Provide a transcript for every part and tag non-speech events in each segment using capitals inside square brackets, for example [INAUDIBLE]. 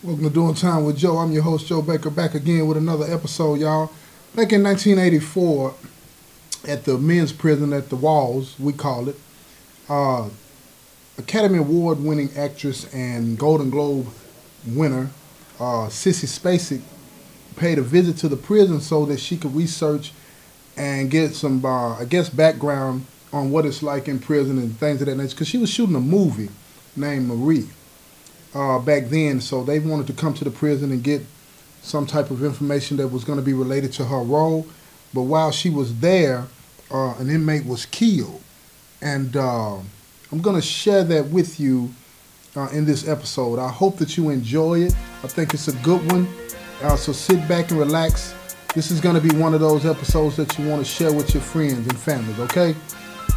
Welcome to Doing Time with Joe. I'm your host, Joe Baker, back again with another episode, y'all. Back in 1984, at the men's prison at the Walls, we call it, uh, Academy Award winning actress and Golden Globe winner, uh, Sissy Spacek, paid a visit to the prison so that she could research and get some, uh, I guess, background on what it's like in prison and things of that nature. Because she was shooting a movie named Marie uh, back then, so they wanted to come to the prison and get some type of information that was going to be related to her role. But while she was there, uh, an inmate was killed, and uh, I'm going to share that with you uh, in this episode. I hope that you enjoy it. I think it's a good one. Uh, so sit back and relax. This is going to be one of those episodes that you want to share with your friends and families. Okay?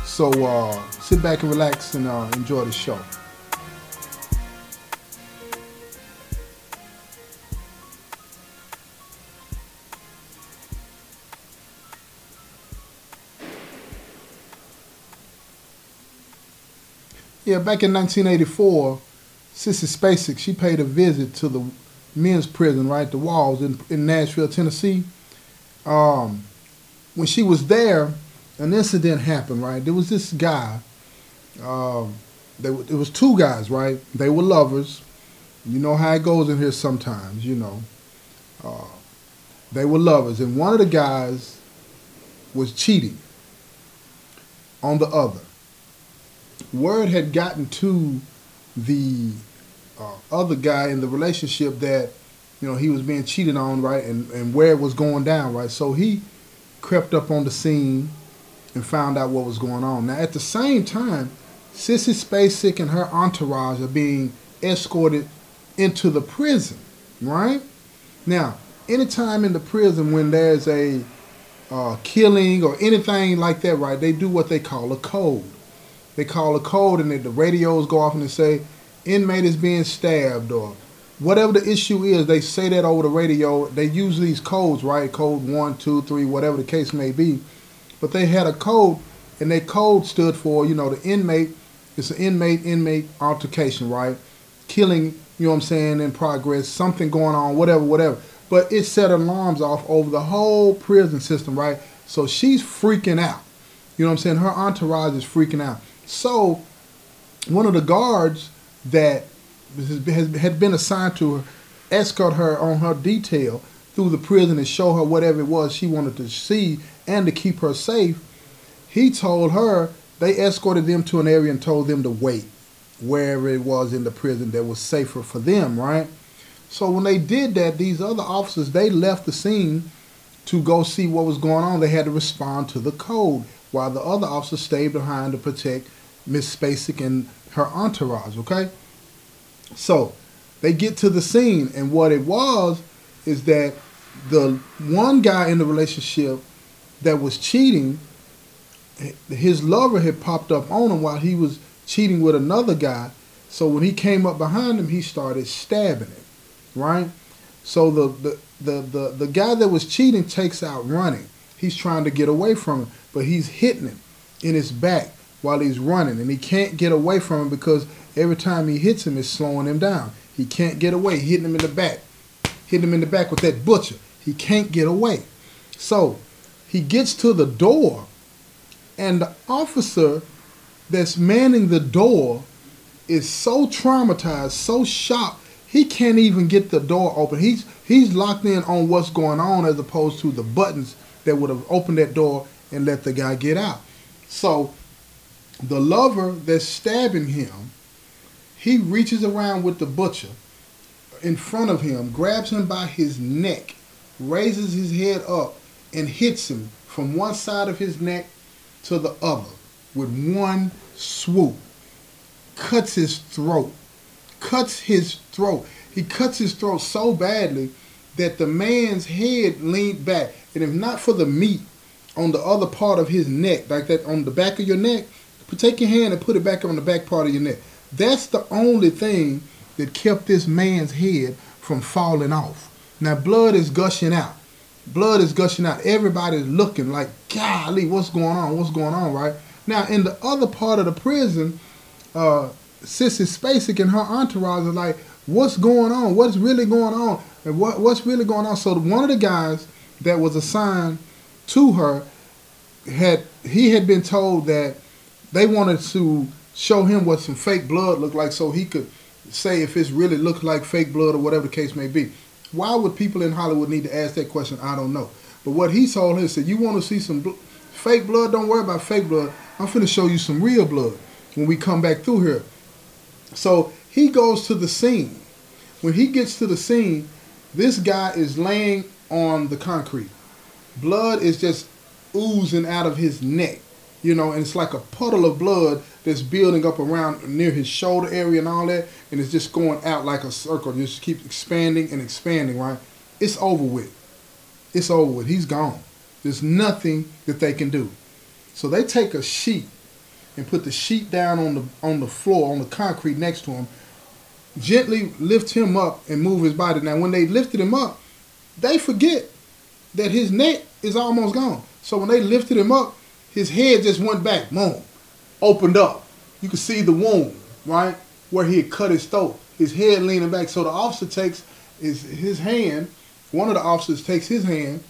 So uh, sit back and relax and enjoy the show. Yeah, back in 1984, Sissy Spacek, she paid a visit to the men's prison, right, the Walls in, in Nashville, Tennessee. Um, when she was there, an incident happened, right? There was this guy. Um, there, there was two guys, right? They were lovers. You know how it goes in here sometimes, you know. Uh, they were lovers, and one of the guys was cheating on the other word had gotten to the uh, other guy in the relationship that you know he was being cheated on, right, and and where it was going down, right. So he crept up on the scene and found out what was going on. Now, at the same time, Sissy Spacek and her entourage are being escorted into the prison, right? Now, anytime in the prison when there's a uh, killing or anything like that, right, they do what they call a code they call a code and the radios go off and they say inmate is being stabbed or whatever the issue is they say that over the radio. They use these codes right? Code one two three whatever the case may be. But they had a code and that code stood for you know the inmate it's an inmate inmate altercation right? Killing you know what i'm saying in progress something going on whatever whatever. But it set alarms off over the whole prison system right? So she's freaking out. You know what i'm saying? Her entourage is freaking out so, one of the guards that has, had been assigned to her, escort her on her detail through the prison and show her whatever it was she wanted to see and to keep her safe, he told her they escorted them to an area and told them to wait wherever it was in the prison that was safer for them, right? So when they did that, these other officers they left the scene to go see what was going on. They had to respond to the code, while the other officers stayed behind to protect Miss Spacek and her entourage, okay? So they get to the scene, and what it was is that the one guy in the relationship that was cheating, his lover had popped up on him while he was cheating with another guy. So when he came up behind him, he started stabbing him, right? So the, the, the, the, the guy that was cheating takes out running. He's trying to get away from him, but he's hitting him in his back while he's running, and he can't get away from him because every time he hits him, it's slowing him down. He can't get away, hitting him in the back, hitting him in the back with that butcher. He can't get away. So he gets to the door, and the officer that's manning the door is so traumatized, so shocked, he can't even get the door open. He's he's locked in on what's going on as opposed to the buttons that would have opened that door and let the guy get out. So the lover that's stabbing him, he reaches around with the butcher in front of him, grabs him by his neck, raises his head up, and hits him from one side of his neck to the other with one swoop. Cuts his throat. Cuts his throat. He cuts his throat so badly that the man's head leaned back. And if not for the meat on the other part of his neck, like that on the back of your neck, take your hand and put it back on the back part of your neck. That's the only thing that kept this man's head from falling off. Now blood is gushing out. Blood is gushing out. Everybody's looking like, golly, what's going on? What's going on, right? Now in the other part of the prison, uh, Sissy Spacek and her entourage are like, what's going on? What's really going on? And what what's really going on? So one of the guys that was assigned to her had he had been told that they wanted to show him what some fake blood looked like so he could say if it's really looked like fake blood or whatever the case may be. Why would people in Hollywood need to ask that question? I don't know. But what he told her said, you want to see some bl- fake blood? Don't worry about fake blood. I'm finna show you some real blood when we come back through here. So he goes to the scene. When he gets to the scene, this guy is laying on the concrete. Blood is just oozing out of his neck, you know, and it's like a puddle of blood that's building up around near his shoulder area and all that, and it's just going out like a circle, just keeps expanding and expanding, right? It's over with. It's over with. He's gone. There's nothing that they can do. So they take a sheet and put the sheet down on the on the floor, on the concrete next to him, gently lift him up and move his body. Now when they lifted him up, they forget that his neck is almost gone. So when they lifted him up, his head just went back, boom, opened up. You could see the wound, right? Where he had cut his throat. His head leaning back. So the officer takes his, his hand, one of the officers takes his hand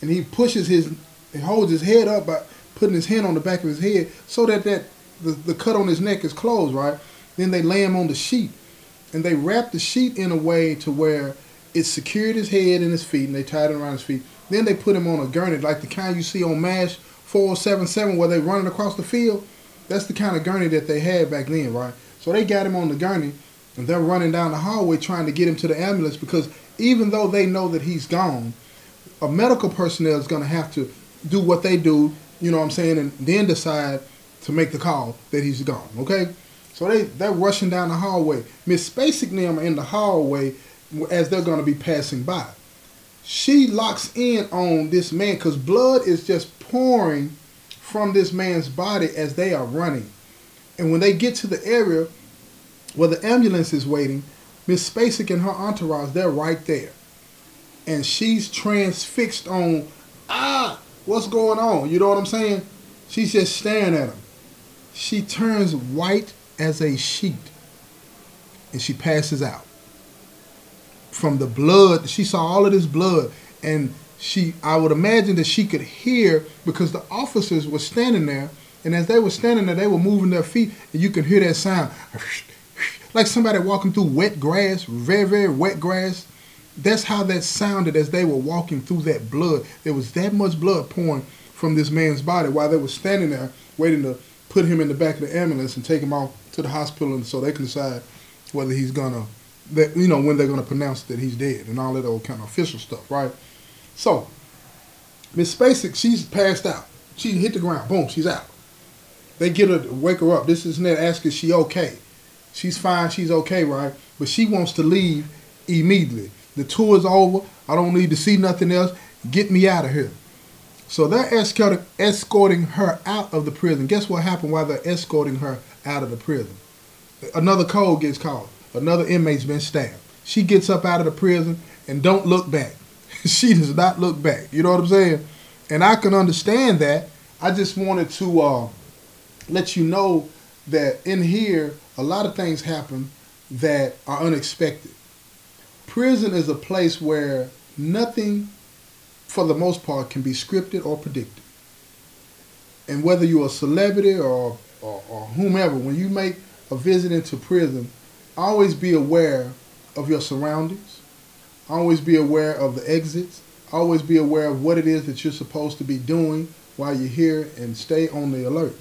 and he pushes his, he holds his head up by putting his hand on the back of his head so that, that the, the cut on his neck is closed, right? Then they lay him on the sheet and they wrap the sheet in a way to where it secured his head and his feet and they tied it around his feet. Then they put him on a gurney, like the kind you see on MASH 477 where they running across the field. That's the kind of gurney that they had back then, right? So they got him on the gurney and they're running down the hallway trying to get him to the ambulance because even though they know that he's gone, a medical personnel is going to have to do what they do, you know what I'm saying, and then decide to make the call that he's gone, okay? So they, they're rushing down the hallway. Miss Spacek and them are in the hallway as they're going to be passing by. She locks in on this man because blood is just pouring from this man's body as they are running. And when they get to the area where the ambulance is waiting, Miss Spacek and her entourage, they're right there. And she's transfixed on, ah, what's going on? You know what I'm saying? She's just staring at him. She turns white as a sheet and she passes out. From the blood, she saw all of this blood and she I would imagine that she could hear because the officers were standing there and as they were standing there they were moving their feet and you could hear that sound [LAUGHS] like somebody walking through wet grass, very very wet grass. That's how that sounded as they were walking through that blood. There was that much blood pouring from this man's body while they were standing there waiting to put him in the back of the ambulance and take him off to the hospital, and so they can decide whether he's gonna, that you know, when they're gonna pronounce that he's dead and all that old kind of official stuff, right? So, Miss Spacek, she's passed out. She hit the ground. Boom, she's out. They get her, to wake her up. This is Ned ask she okay? She's fine. She's okay, right? But she wants to leave immediately. The tour is over. I don't need to see nothing else. Get me out of here. So they're escorting, escorting her out of the prison. Guess what happened while they're escorting her out of the prison? Another code gets called. Another inmate's been stabbed. She gets up out of the prison and don't look back. [LAUGHS] she does not look back. You know what I'm saying? And I can understand that. I just wanted to uh, let you know that in here, a lot of things happen that are unexpected. Prison is a place where nothing for the most part, can be scripted or predicted. And whether you're a celebrity or, or, or whomever, when you make a visit into prison, always be aware of your surroundings. Always be aware of the exits. Always be aware of what it is that you're supposed to be doing while you're here and stay on the alert.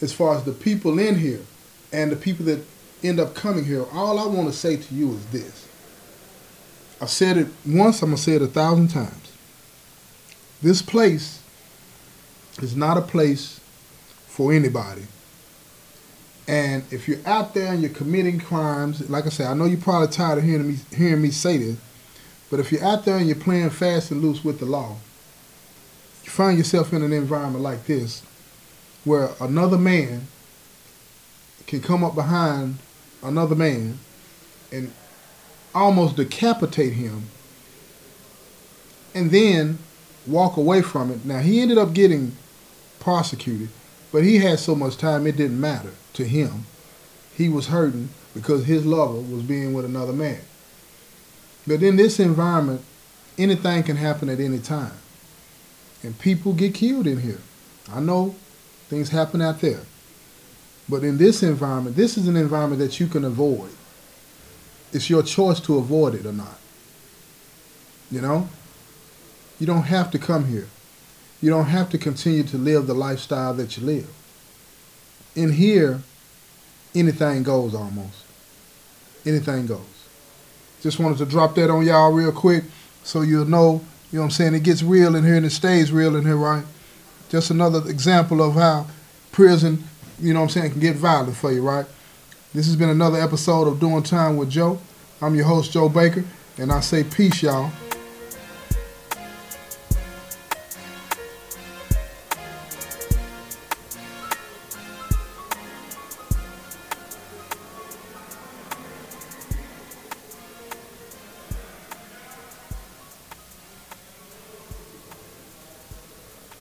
As far as the people in here and the people that end up coming here, all I want to say to you is this. I've said it once, I'm going to say it a thousand times. This place is not a place for anybody. And if you're out there and you're committing crimes, like I said, I know you're probably tired of hearing me hearing me say this, but if you're out there and you're playing fast and loose with the law, you find yourself in an environment like this, where another man can come up behind another man and almost decapitate him, and then walk away from it. Now he ended up getting prosecuted, but he had so much time it didn't matter to him. he was hurting because his lover was being with another man. But in this environment, anything can happen at any time. And people get killed in here. I know things happen out there. But in this environment, this is an environment that you can avoid. It's your choice to avoid it or not. You know? You don't have to come here. You don't have to continue to live the lifestyle that you live. In here, anything goes almost. Anything goes. Just wanted to drop that on y'all real quick so you'll know, you know what I'm saying, it gets real in here and it stays real in here, right? Just another example of how prison, you know what I'm saying, can get violent for you, right? This has been another episode of Doing Time with Joe. I'm your host, Joe Baker, and I say peace, y'all.